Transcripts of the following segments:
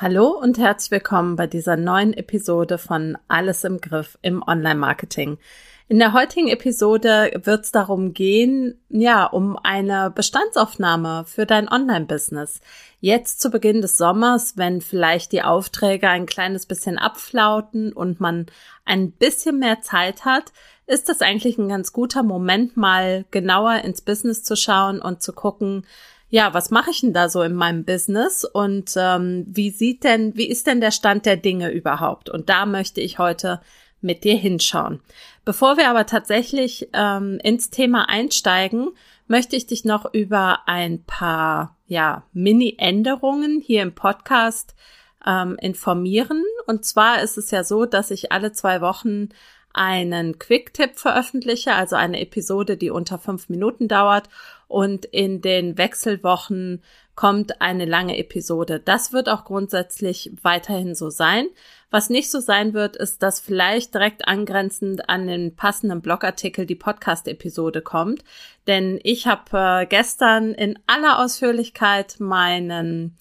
Hallo und herzlich willkommen bei dieser neuen Episode von Alles im Griff im Online-Marketing. In der heutigen Episode wird es darum gehen, ja, um eine Bestandsaufnahme für dein Online-Business. Jetzt zu Beginn des Sommers, wenn vielleicht die Aufträge ein kleines bisschen abflauten und man ein bisschen mehr Zeit hat, ist das eigentlich ein ganz guter Moment, mal genauer ins Business zu schauen und zu gucken, ja, was mache ich denn da so in meinem Business und ähm, wie sieht denn, wie ist denn der Stand der Dinge überhaupt? Und da möchte ich heute mit dir hinschauen. Bevor wir aber tatsächlich ähm, ins Thema einsteigen, möchte ich dich noch über ein paar ja, Mini-Änderungen hier im Podcast ähm, informieren. Und zwar ist es ja so, dass ich alle zwei Wochen einen Quick-Tipp veröffentliche, also eine Episode, die unter fünf Minuten dauert und in den Wechselwochen kommt eine lange Episode. Das wird auch grundsätzlich weiterhin so sein. Was nicht so sein wird, ist, dass vielleicht direkt angrenzend an den passenden Blogartikel die Podcast-Episode kommt. Denn ich habe äh, gestern in aller Ausführlichkeit meinen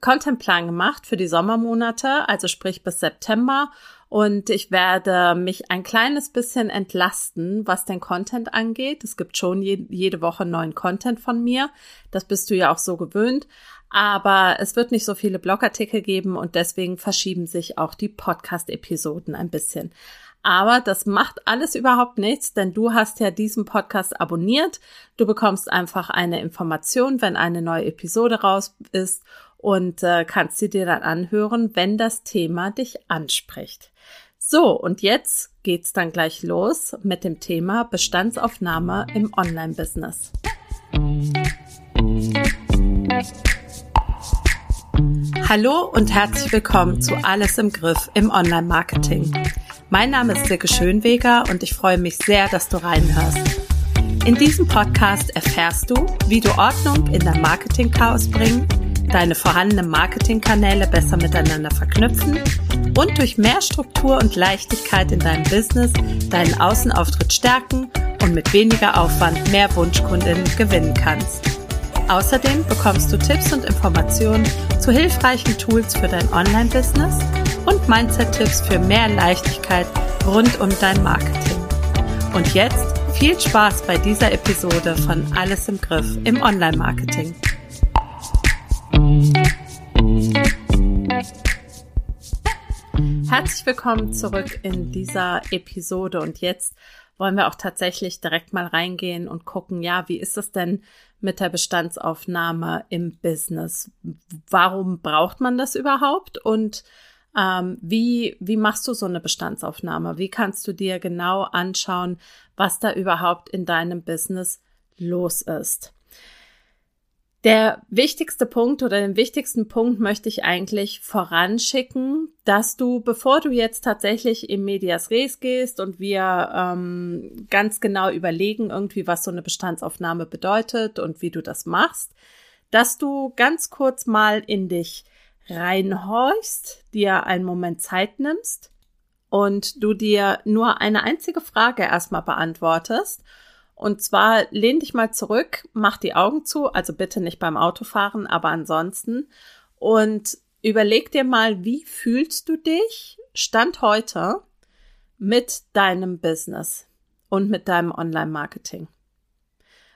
Contentplan gemacht für die Sommermonate, also sprich bis September und ich werde mich ein kleines bisschen entlasten, was den Content angeht. Es gibt schon je, jede Woche neuen Content von mir. Das bist du ja auch so gewöhnt. Aber es wird nicht so viele Blogartikel geben und deswegen verschieben sich auch die Podcast-Episoden ein bisschen. Aber das macht alles überhaupt nichts, denn du hast ja diesen Podcast abonniert. Du bekommst einfach eine Information, wenn eine neue Episode raus ist und äh, kannst sie dir dann anhören, wenn das Thema dich anspricht. So, und jetzt geht's dann gleich los mit dem Thema Bestandsaufnahme im Online-Business. Hallo und herzlich willkommen zu Alles im Griff im Online-Marketing. Mein Name ist Silke Schönweger und ich freue mich sehr, dass du reinhörst. In diesem Podcast erfährst du, wie du Ordnung in dein Marketing-Chaos bringen, deine vorhandenen Marketingkanäle besser miteinander verknüpfen und durch mehr Struktur und Leichtigkeit in deinem Business deinen Außenauftritt stärken und mit weniger Aufwand mehr Wunschkundinnen gewinnen kannst. Außerdem bekommst du Tipps und Informationen zu hilfreichen Tools für dein Online-Business und Mindset-Tipps für mehr Leichtigkeit rund um dein Marketing. Und jetzt viel Spaß bei dieser Episode von Alles im Griff im Online-Marketing. Herzlich willkommen zurück in dieser Episode und jetzt wollen wir auch tatsächlich direkt mal reingehen und gucken, ja, wie ist es denn mit der Bestandsaufnahme im Business? Warum braucht man das überhaupt und ähm, wie, wie machst du so eine Bestandsaufnahme? Wie kannst du dir genau anschauen, was da überhaupt in deinem Business los ist? Der wichtigste Punkt oder den wichtigsten Punkt möchte ich eigentlich voranschicken, dass du, bevor du jetzt tatsächlich im Medias Res gehst und wir ähm, ganz genau überlegen, irgendwie, was so eine Bestandsaufnahme bedeutet und wie du das machst, dass du ganz kurz mal in dich reinhorchst, dir einen Moment Zeit nimmst und du dir nur eine einzige Frage erstmal beantwortest und zwar lehn dich mal zurück, mach die Augen zu, also bitte nicht beim Autofahren, aber ansonsten. Und überleg dir mal, wie fühlst du dich Stand heute mit deinem Business und mit deinem Online-Marketing?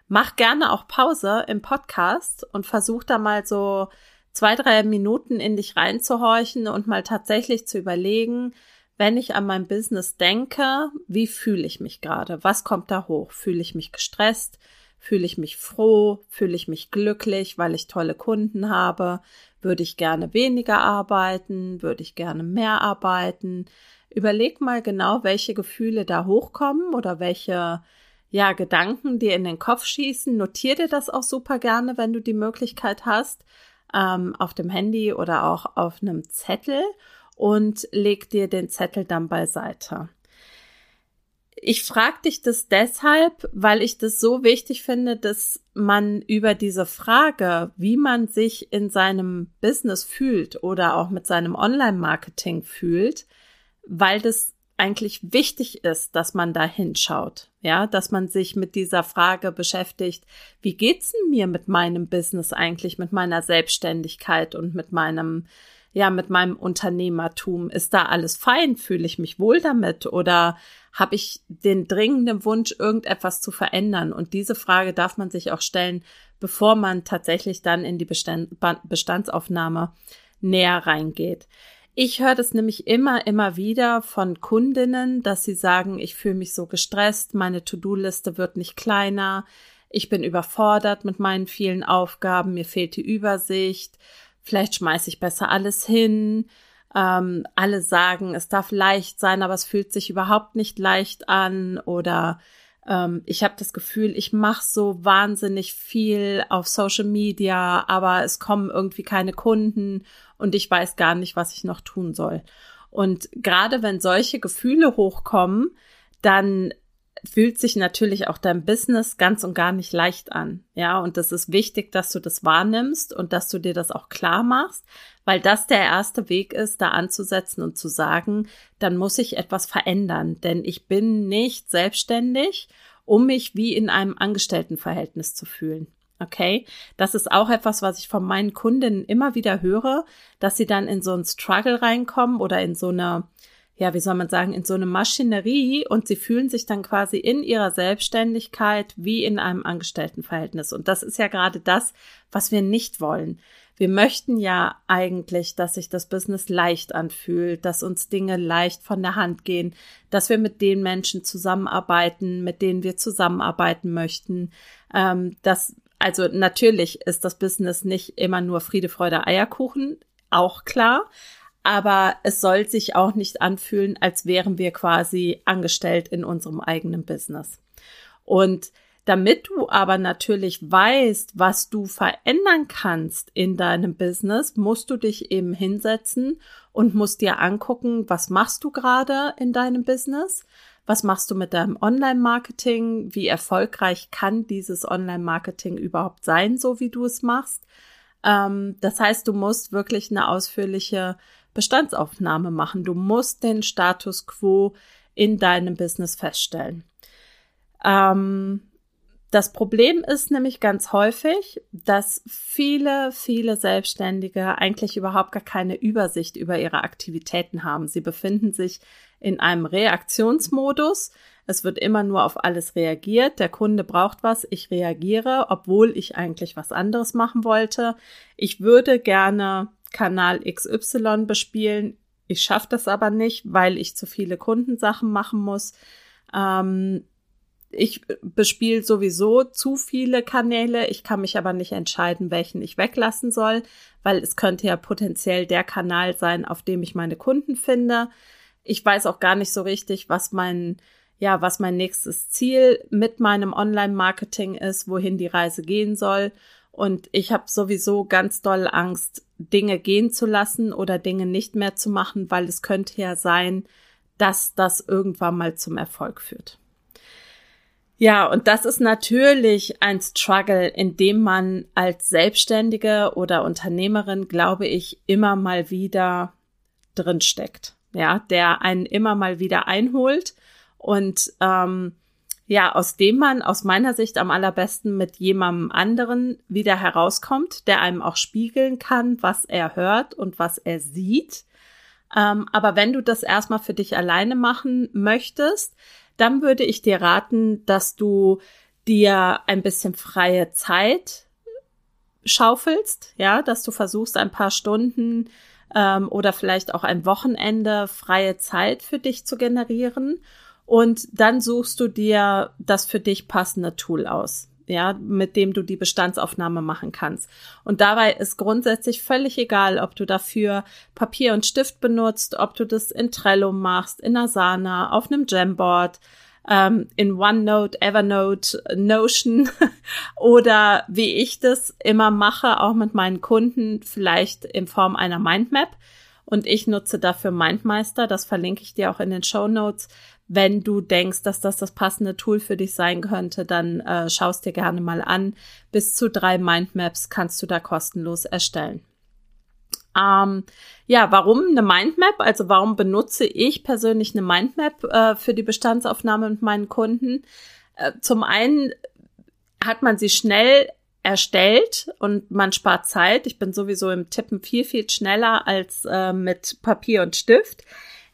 Mach gerne auch Pause im Podcast und versuch da mal so zwei, drei Minuten in dich reinzuhorchen und mal tatsächlich zu überlegen, wenn ich an mein Business denke, wie fühle ich mich gerade? Was kommt da hoch? Fühle ich mich gestresst? Fühle ich mich froh? Fühle ich mich glücklich, weil ich tolle Kunden habe? Würde ich gerne weniger arbeiten? Würde ich gerne mehr arbeiten? Überleg mal genau, welche Gefühle da hochkommen oder welche ja, Gedanken dir in den Kopf schießen. Notier dir das auch super gerne, wenn du die Möglichkeit hast, ähm, auf dem Handy oder auch auf einem Zettel und leg dir den Zettel dann beiseite. Ich frage dich das deshalb, weil ich das so wichtig finde, dass man über diese Frage, wie man sich in seinem Business fühlt oder auch mit seinem Online-Marketing fühlt, weil das eigentlich wichtig ist, dass man da hinschaut, ja, dass man sich mit dieser Frage beschäftigt, wie geht's denn mir mit meinem Business eigentlich, mit meiner Selbstständigkeit und mit meinem ja, mit meinem Unternehmertum? Ist da alles fein? Fühle ich mich wohl damit? Oder habe ich den dringenden Wunsch, irgendetwas zu verändern? Und diese Frage darf man sich auch stellen, bevor man tatsächlich dann in die Bestand Bestandsaufnahme näher reingeht. Ich höre das nämlich immer, immer wieder von Kundinnen, dass sie sagen, ich fühle mich so gestresst, meine To-Do-Liste wird nicht kleiner, ich bin überfordert mit meinen vielen Aufgaben, mir fehlt die Übersicht, vielleicht schmeiße ich besser alles hin. Ähm, alle sagen, es darf leicht sein, aber es fühlt sich überhaupt nicht leicht an oder ähm, ich habe das Gefühl, ich mache so wahnsinnig viel auf Social Media, aber es kommen irgendwie keine Kunden und ich weiß gar nicht, was ich noch tun soll. Und gerade wenn solche Gefühle hochkommen, dann fühlt sich natürlich auch dein Business ganz und gar nicht leicht an. Ja, und das ist wichtig, dass du das wahrnimmst und dass du dir das auch klar machst, weil das der erste Weg ist, da anzusetzen und zu sagen, dann muss ich etwas verändern, denn ich bin nicht selbstständig, um mich wie in einem Angestelltenverhältnis zu fühlen. Okay, das ist auch etwas, was ich von meinen Kundinnen immer wieder höre, dass sie dann in so einen Struggle reinkommen oder in so eine ja, wie soll man sagen, in so eine Maschinerie und sie fühlen sich dann quasi in ihrer Selbstständigkeit wie in einem Angestelltenverhältnis. Und das ist ja gerade das, was wir nicht wollen. Wir möchten ja eigentlich, dass sich das Business leicht anfühlt, dass uns Dinge leicht von der Hand gehen, dass wir mit den Menschen zusammenarbeiten, mit denen wir zusammenarbeiten möchten. Ähm, dass, also natürlich ist das Business nicht immer nur Friede, Freude, Eierkuchen, auch klar aber es soll sich auch nicht anfühlen, als wären wir quasi angestellt in unserem eigenen Business. Und damit du aber natürlich weißt, was du verändern kannst in deinem Business, musst du dich eben hinsetzen und musst dir angucken, was machst du gerade in deinem Business? Was machst du mit deinem Online-Marketing? Wie erfolgreich kann dieses Online-Marketing überhaupt sein, so wie du es machst? Ähm, das heißt, du musst wirklich eine ausführliche Bestandsaufnahme machen. Du musst den Status quo in deinem Business feststellen. Ähm, das Problem ist nämlich ganz häufig, dass viele, viele Selbstständige eigentlich überhaupt gar keine Übersicht über ihre Aktivitäten haben. Sie befinden sich in einem Reaktionsmodus. Es wird immer nur auf alles reagiert. Der Kunde braucht was, ich reagiere, obwohl ich eigentlich was anderes machen wollte. Ich würde gerne Kanal XY bespielen. Ich schaffe das aber nicht, weil ich zu viele Kundensachen machen muss. Ähm, ich bespiele sowieso zu viele Kanäle. Ich kann mich aber nicht entscheiden, welchen ich weglassen soll, weil es könnte ja potenziell der Kanal sein, auf dem ich meine Kunden finde. Ich weiß auch gar nicht so richtig, was mein ja, was mein nächstes Ziel mit meinem Online-Marketing ist, wohin die Reise gehen soll. Und ich habe sowieso ganz doll Angst, Dinge gehen zu lassen oder Dinge nicht mehr zu machen, weil es könnte ja sein, dass das irgendwann mal zum Erfolg führt. Ja, und das ist natürlich ein Struggle, in dem man als Selbstständige oder Unternehmerin, glaube ich, immer mal wieder drin steckt. Ja, der einen immer mal wieder einholt und ähm, ja, aus dem man aus meiner Sicht am allerbesten mit jemandem anderen wieder herauskommt, der einem auch spiegeln kann, was er hört und was er sieht. Ähm, aber wenn du das erstmal für dich alleine machen möchtest, dann würde ich dir raten, dass du dir ein bisschen freie Zeit schaufelst, ja, dass du versuchst, ein paar Stunden ähm, oder vielleicht auch ein Wochenende freie Zeit für dich zu generieren und dann suchst du dir das für dich passende Tool aus, ja, mit dem du die Bestandsaufnahme machen kannst. Und dabei ist grundsätzlich völlig egal, ob du dafür Papier und Stift benutzt, ob du das in Trello machst, in Asana, auf einem Jamboard, ähm, in OneNote, Evernote, Notion oder wie ich das immer mache, auch mit meinen Kunden, vielleicht in Form einer Mindmap. Und ich nutze dafür Mindmeister, das verlinke ich dir auch in den Show Notes wenn du denkst, dass das das passende Tool für dich sein könnte, dann äh, schaust dir gerne mal an. Bis zu drei Mindmaps kannst du da kostenlos erstellen. Ähm, ja, warum eine Mindmap? Also warum benutze ich persönlich eine Mindmap äh, für die Bestandsaufnahme mit meinen Kunden? Äh, zum einen hat man sie schnell erstellt und man spart Zeit. Ich bin sowieso im Tippen viel, viel schneller als äh, mit Papier und Stift.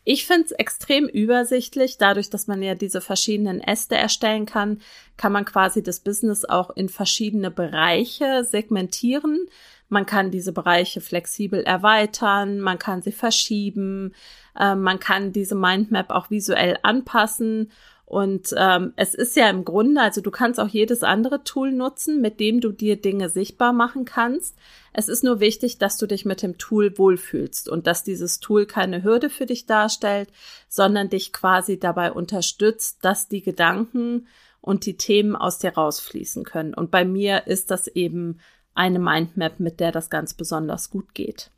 Ich finde es extrem übersichtlich. Dadurch, dass man ja diese verschiedenen Äste erstellen kann, kann man quasi das Business auch in verschiedene Bereiche segmentieren. Man kann diese Bereiche flexibel erweitern, man kann sie verschieben, äh, man kann diese Mindmap auch visuell anpassen und ähm, es ist ja im Grunde, also du kannst auch jedes andere Tool nutzen, mit dem du dir Dinge sichtbar machen kannst. Es ist nur wichtig, dass du dich mit dem Tool wohlfühlst und dass dieses Tool keine Hürde für dich darstellt, sondern dich quasi dabei unterstützt, dass die Gedanken und die Themen aus dir rausfließen können. Und bei mir ist das eben eine Mindmap, mit der das ganz besonders gut geht.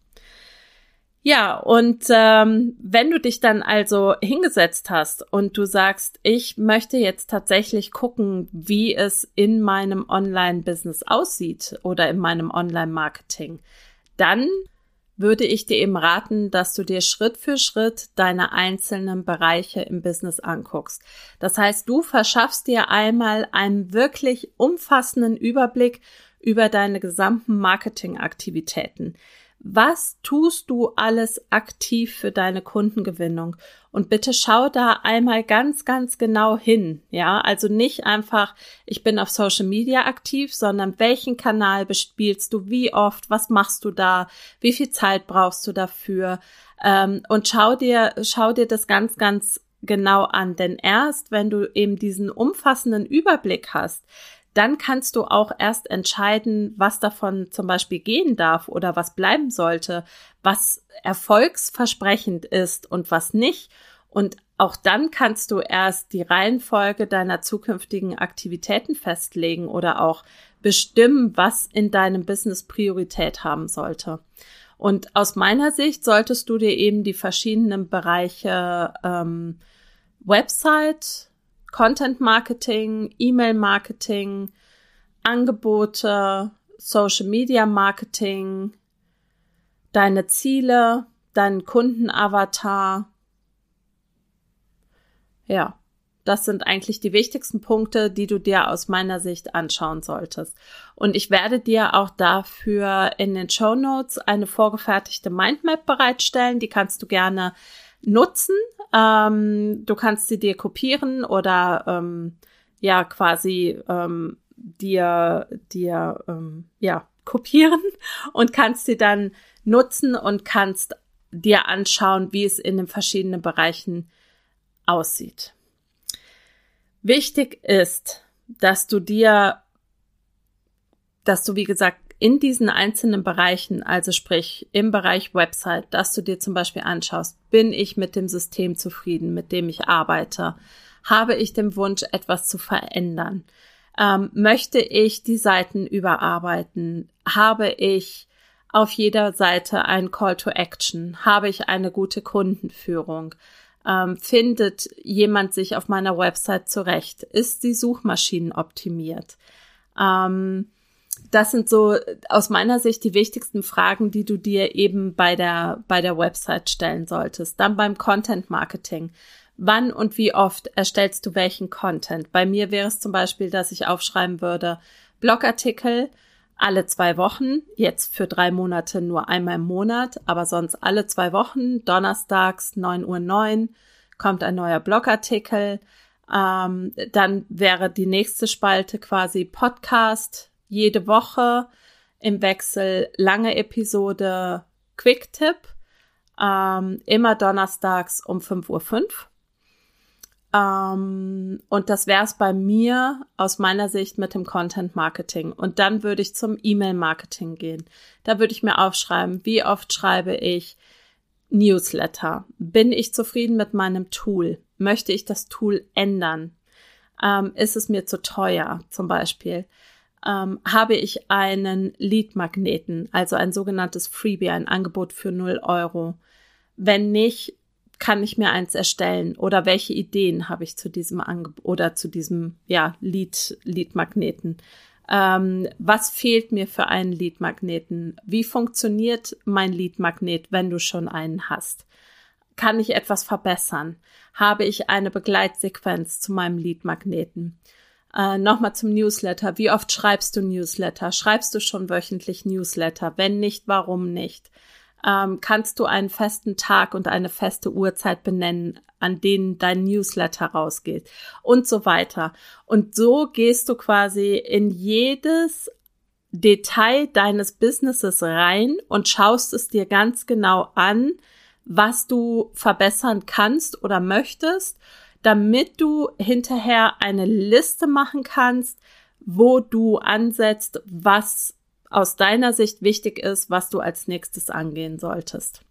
Ja, und ähm, wenn du dich dann also hingesetzt hast und du sagst, ich möchte jetzt tatsächlich gucken, wie es in meinem Online-Business aussieht oder in meinem Online-Marketing, dann würde ich dir eben raten, dass du dir Schritt für Schritt deine einzelnen Bereiche im Business anguckst. Das heißt, du verschaffst dir einmal einen wirklich umfassenden Überblick über deine gesamten Marketingaktivitäten. Was tust du alles aktiv für deine Kundengewinnung? Und bitte schau da einmal ganz, ganz genau hin. Ja, also nicht einfach, ich bin auf Social Media aktiv, sondern welchen Kanal bespielst du? Wie oft? Was machst du da? Wie viel Zeit brauchst du dafür? Ähm, und schau dir, schau dir das ganz, ganz genau an. Denn erst, wenn du eben diesen umfassenden Überblick hast, dann kannst du auch erst entscheiden, was davon zum Beispiel gehen darf oder was bleiben sollte, was erfolgsversprechend ist und was nicht. Und auch dann kannst du erst die Reihenfolge deiner zukünftigen Aktivitäten festlegen oder auch bestimmen, was in deinem Business Priorität haben sollte. Und aus meiner Sicht solltest du dir eben die verschiedenen Bereiche ähm, Website, Content Marketing, E-Mail Marketing, Angebote, Social Media Marketing, deine Ziele, deinen Kundenavatar. Ja, das sind eigentlich die wichtigsten Punkte, die du dir aus meiner Sicht anschauen solltest. Und ich werde dir auch dafür in den Show Notes eine vorgefertigte Mindmap bereitstellen. Die kannst du gerne nutzen. Ähm, du kannst sie dir kopieren oder ähm, ja quasi ähm, dir dir ähm, ja kopieren und kannst sie dann nutzen und kannst dir anschauen, wie es in den verschiedenen Bereichen aussieht. Wichtig ist, dass du dir, dass du wie gesagt in diesen einzelnen Bereichen, also sprich im Bereich Website, dass du dir zum Beispiel anschaust, bin ich mit dem System zufrieden, mit dem ich arbeite? Habe ich den Wunsch, etwas zu verändern? Ähm, möchte ich die Seiten überarbeiten? Habe ich auf jeder Seite ein Call to Action? Habe ich eine gute Kundenführung? Ähm, findet jemand sich auf meiner Website zurecht? Ist die Suchmaschinen optimiert? Ähm, das sind so aus meiner Sicht die wichtigsten Fragen, die du dir eben bei der, bei der Website stellen solltest. Dann beim Content Marketing. Wann und wie oft erstellst du welchen Content? Bei mir wäre es zum Beispiel, dass ich aufschreiben würde, Blogartikel alle zwei Wochen, jetzt für drei Monate nur einmal im Monat, aber sonst alle zwei Wochen, donnerstags 9.09 Uhr 9, kommt ein neuer Blogartikel. Ähm, dann wäre die nächste Spalte quasi Podcast, jede Woche im Wechsel lange Episode Quick-Tipp, ähm, immer donnerstags um 5.05 Uhr. Ähm, und das wäre es bei mir aus meiner Sicht mit dem Content Marketing. Und dann würde ich zum E-Mail Marketing gehen. Da würde ich mir aufschreiben, wie oft schreibe ich Newsletter? Bin ich zufrieden mit meinem Tool? Möchte ich das Tool ändern? Ähm, ist es mir zu teuer zum Beispiel? Ähm, habe ich einen Lead-Magneten, also ein sogenanntes Freebie, ein Angebot für 0 Euro. Wenn nicht, kann ich mir eins erstellen oder welche Ideen habe ich zu diesem Angebot oder zu diesem ja Lead Lead-Magneten? Ähm, was fehlt mir für einen Lead-Magneten? Wie funktioniert mein Lead-Magnet, wenn du schon einen hast? Kann ich etwas verbessern? Habe ich eine Begleitsequenz zu meinem Lead-Magneten? Äh, Nochmal zum Newsletter. Wie oft schreibst du Newsletter? Schreibst du schon wöchentlich Newsletter? Wenn nicht, warum nicht? Ähm, kannst du einen festen Tag und eine feste Uhrzeit benennen, an denen dein Newsletter rausgeht und so weiter. Und so gehst du quasi in jedes Detail deines Businesses rein und schaust es dir ganz genau an, was du verbessern kannst oder möchtest, damit du hinterher eine Liste machen kannst, wo du ansetzt, was aus deiner Sicht wichtig ist, was du als nächstes angehen solltest.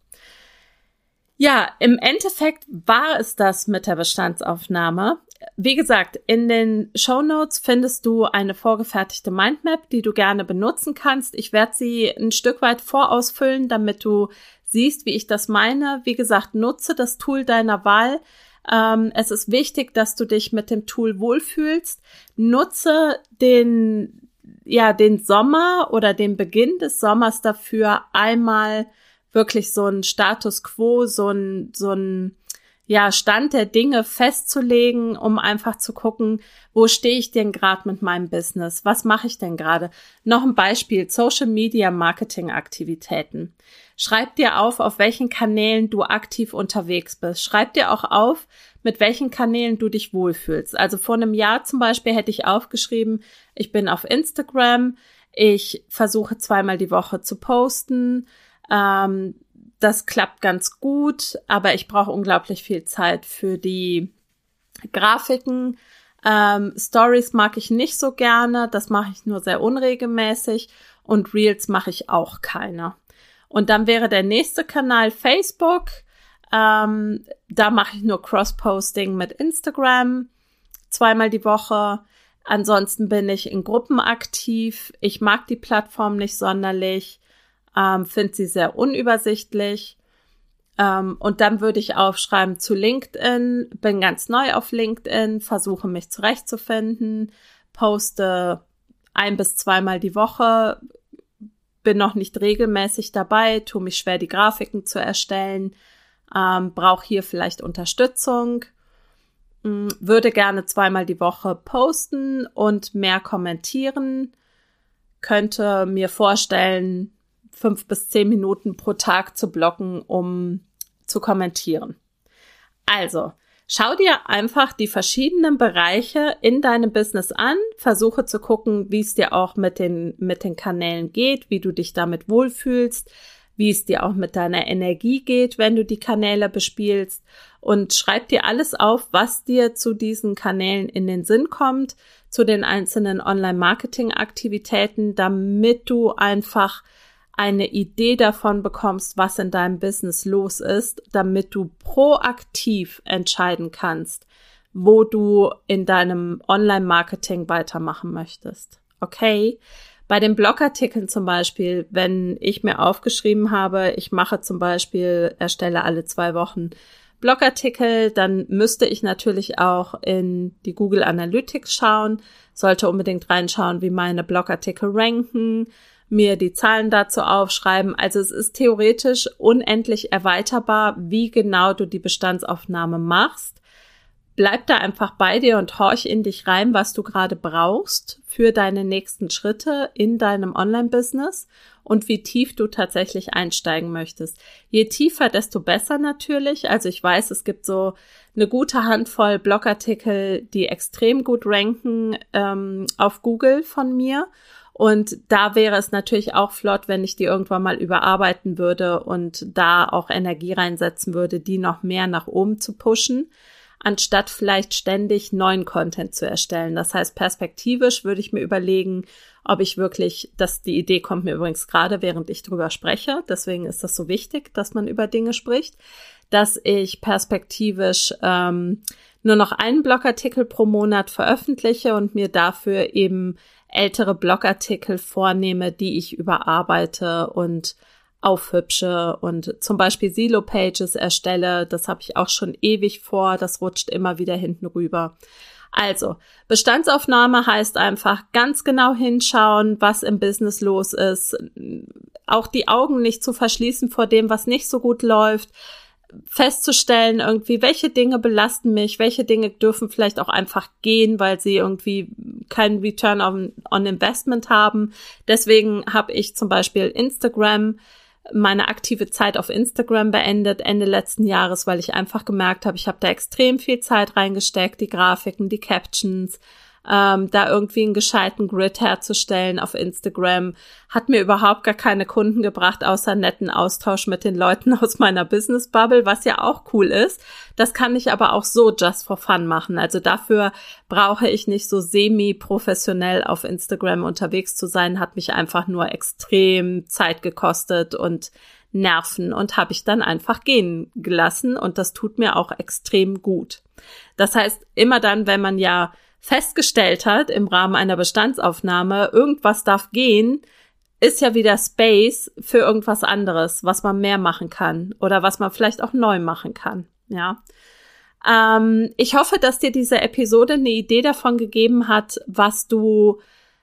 Ja, im Endeffekt war es das mit der Bestandsaufnahme. Wie gesagt, in den Show Notes findest du eine vorgefertigte Mindmap, die du gerne benutzen kannst. Ich werde sie ein Stück weit vorausfüllen, damit du siehst, wie ich das meine. Wie gesagt, nutze das Tool deiner Wahl. Ähm, es ist wichtig, dass du dich mit dem Tool wohlfühlst. Nutze den, ja, den Sommer oder den Beginn des Sommers dafür einmal wirklich so ein Status quo, so ein, so ein, ja, Stand der Dinge festzulegen, um einfach zu gucken, wo stehe ich denn gerade mit meinem Business? Was mache ich denn gerade? Noch ein Beispiel, Social Media Marketing Aktivitäten. Schreib dir auf, auf welchen Kanälen du aktiv unterwegs bist. Schreib dir auch auf, mit welchen Kanälen du dich wohlfühlst. Also vor einem Jahr zum Beispiel hätte ich aufgeschrieben, ich bin auf Instagram, ich versuche zweimal die Woche zu posten, ähm, das klappt ganz gut, aber ich brauche unglaublich viel Zeit für die Grafiken. Ähm, Stories mag ich nicht so gerne, das mache ich nur sehr unregelmäßig und Reels mache ich auch keine. Und dann wäre der nächste Kanal Facebook. Ähm, da mache ich nur Cross-Posting mit Instagram zweimal die Woche. Ansonsten bin ich in Gruppen aktiv. Ich mag die Plattform nicht sonderlich ähm, finde sie sehr unübersichtlich. Ähm, und dann würde ich aufschreiben zu LinkedIn, bin ganz neu auf LinkedIn, versuche mich zurechtzufinden, poste ein bis zweimal die Woche, bin noch nicht regelmäßig dabei, tue mich schwer, die Grafiken zu erstellen, ähm, brauche hier vielleicht Unterstützung, mh, würde gerne zweimal die Woche posten und mehr kommentieren, könnte mir vorstellen, fünf bis zehn Minuten pro Tag zu blocken, um zu kommentieren. Also, schau dir einfach die verschiedenen Bereiche in deinem Business an, versuche zu gucken, wie es dir auch mit den, mit den Kanälen geht, wie du dich damit wohlfühlst, wie es dir auch mit deiner Energie geht, wenn du die Kanäle bespielst und schreib dir alles auf, was dir zu diesen Kanälen in den Sinn kommt, zu den einzelnen Online-Marketing-Aktivitäten, damit du einfach eine Idee davon bekommst, was in deinem Business los ist, damit du proaktiv entscheiden kannst, wo du in deinem Online-Marketing weitermachen möchtest. Okay? Bei den Blogartikeln zum Beispiel, wenn ich mir aufgeschrieben habe, ich mache zum Beispiel, erstelle alle zwei Wochen Blogartikel, dann müsste ich natürlich auch in die Google Analytics schauen, sollte unbedingt reinschauen, wie meine Blogartikel ranken, mir die Zahlen dazu aufschreiben. Also es ist theoretisch unendlich erweiterbar, wie genau du die Bestandsaufnahme machst. Bleib da einfach bei dir und horch in dich rein, was du gerade brauchst für deine nächsten Schritte in deinem Online-Business und wie tief du tatsächlich einsteigen möchtest. Je tiefer, desto besser natürlich. Also ich weiß, es gibt so eine gute Handvoll Blogartikel, die extrem gut ranken ähm, auf Google von mir. Und da wäre es natürlich auch flott, wenn ich die irgendwann mal überarbeiten würde und da auch Energie reinsetzen würde, die noch mehr nach oben zu pushen, anstatt vielleicht ständig neuen Content zu erstellen. Das heißt, perspektivisch würde ich mir überlegen, ob ich wirklich, dass die Idee kommt mir übrigens gerade, während ich drüber spreche. Deswegen ist das so wichtig, dass man über Dinge spricht, dass ich perspektivisch ähm, nur noch einen Blogartikel pro Monat veröffentliche und mir dafür eben ältere Blogartikel vornehme, die ich überarbeite und aufhübsche und zum Beispiel Silo-Pages erstelle. Das habe ich auch schon ewig vor. Das rutscht immer wieder hinten rüber. Also, Bestandsaufnahme heißt einfach ganz genau hinschauen, was im Business los ist. Auch die Augen nicht zu verschließen vor dem, was nicht so gut läuft. Festzustellen, irgendwie, welche Dinge belasten mich, welche Dinge dürfen vielleicht auch einfach gehen, weil sie irgendwie keinen Return on, on Investment haben. Deswegen habe ich zum Beispiel Instagram meine aktive Zeit auf Instagram beendet Ende letzten Jahres, weil ich einfach gemerkt habe, ich habe da extrem viel Zeit reingesteckt, die Grafiken, die Captions, ähm, da irgendwie einen gescheiten Grid herzustellen auf Instagram. Hat mir überhaupt gar keine Kunden gebracht, außer netten Austausch mit den Leuten aus meiner Business Bubble, was ja auch cool ist. Das kann ich aber auch so just for fun machen. Also dafür brauche ich nicht so semi-professionell auf Instagram unterwegs zu sein, hat mich einfach nur extrem Zeit gekostet und Nerven und habe ich dann einfach gehen gelassen und das tut mir auch extrem gut. Das heißt, immer dann, wenn man ja festgestellt hat im Rahmen einer Bestandsaufnahme, irgendwas darf gehen, ist ja wieder Space für irgendwas anderes, was man mehr machen kann oder was man vielleicht auch neu machen kann. Ja. Ähm, ich hoffe, dass dir diese Episode eine Idee davon gegeben hat, was du,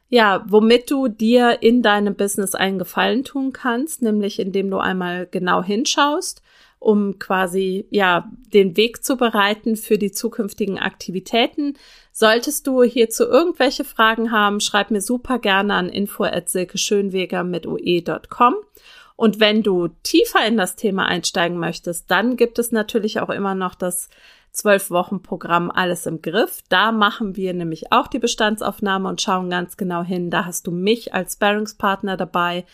ja, womit du dir in deinem Business einen Gefallen tun kannst, nämlich indem du einmal genau hinschaust um quasi ja den Weg zu bereiten für die zukünftigen Aktivitäten. Solltest du hierzu irgendwelche Fragen haben, schreib mir super gerne an info@silkeschönweger mit ue.com. Und wenn du tiefer in das Thema einsteigen möchtest, dann gibt es natürlich auch immer noch das zwölf Wochen Programm Alles im Griff. Da machen wir nämlich auch die Bestandsaufnahme und schauen ganz genau hin. Da hast du mich als Sparringspartner dabei.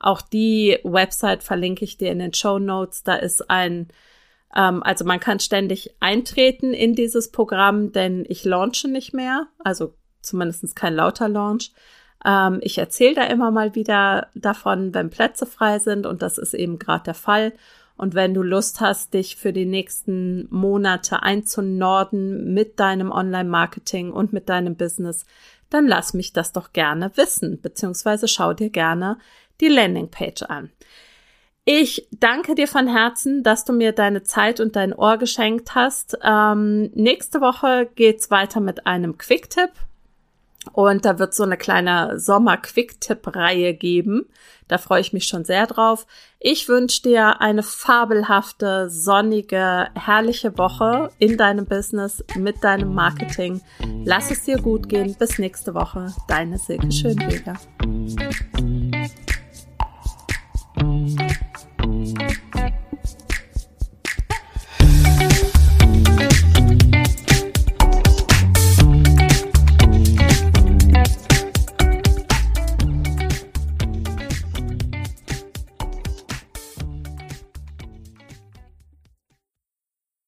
Auch die Website verlinke ich dir in den Show Notes. Da ist ein, ähm, also man kann ständig eintreten in dieses Programm, denn ich launche nicht mehr, also zumindest kein lauter Launch. Ähm, ich erzähle da immer mal wieder davon, wenn Plätze frei sind und das ist eben gerade der Fall. Und wenn du Lust hast, dich für die nächsten Monate einzunorden mit deinem Online-Marketing und mit deinem Business, dann lass mich das doch gerne wissen, beziehungsweise schau dir gerne die Landingpage an. Ich danke dir von Herzen, dass du mir deine Zeit und dein Ohr geschenkt hast. Ähm, nächste Woche geht's weiter mit einem Quick-Tipp. Und da wird so eine kleine Sommer-Quick-Tipp-Reihe geben. Da freue ich mich schon sehr drauf. Ich wünsche dir eine fabelhafte, sonnige, herrliche Woche in deinem Business, mit deinem Marketing. Lass es dir gut gehen. Bis nächste Woche. Deine Silke Schönweger.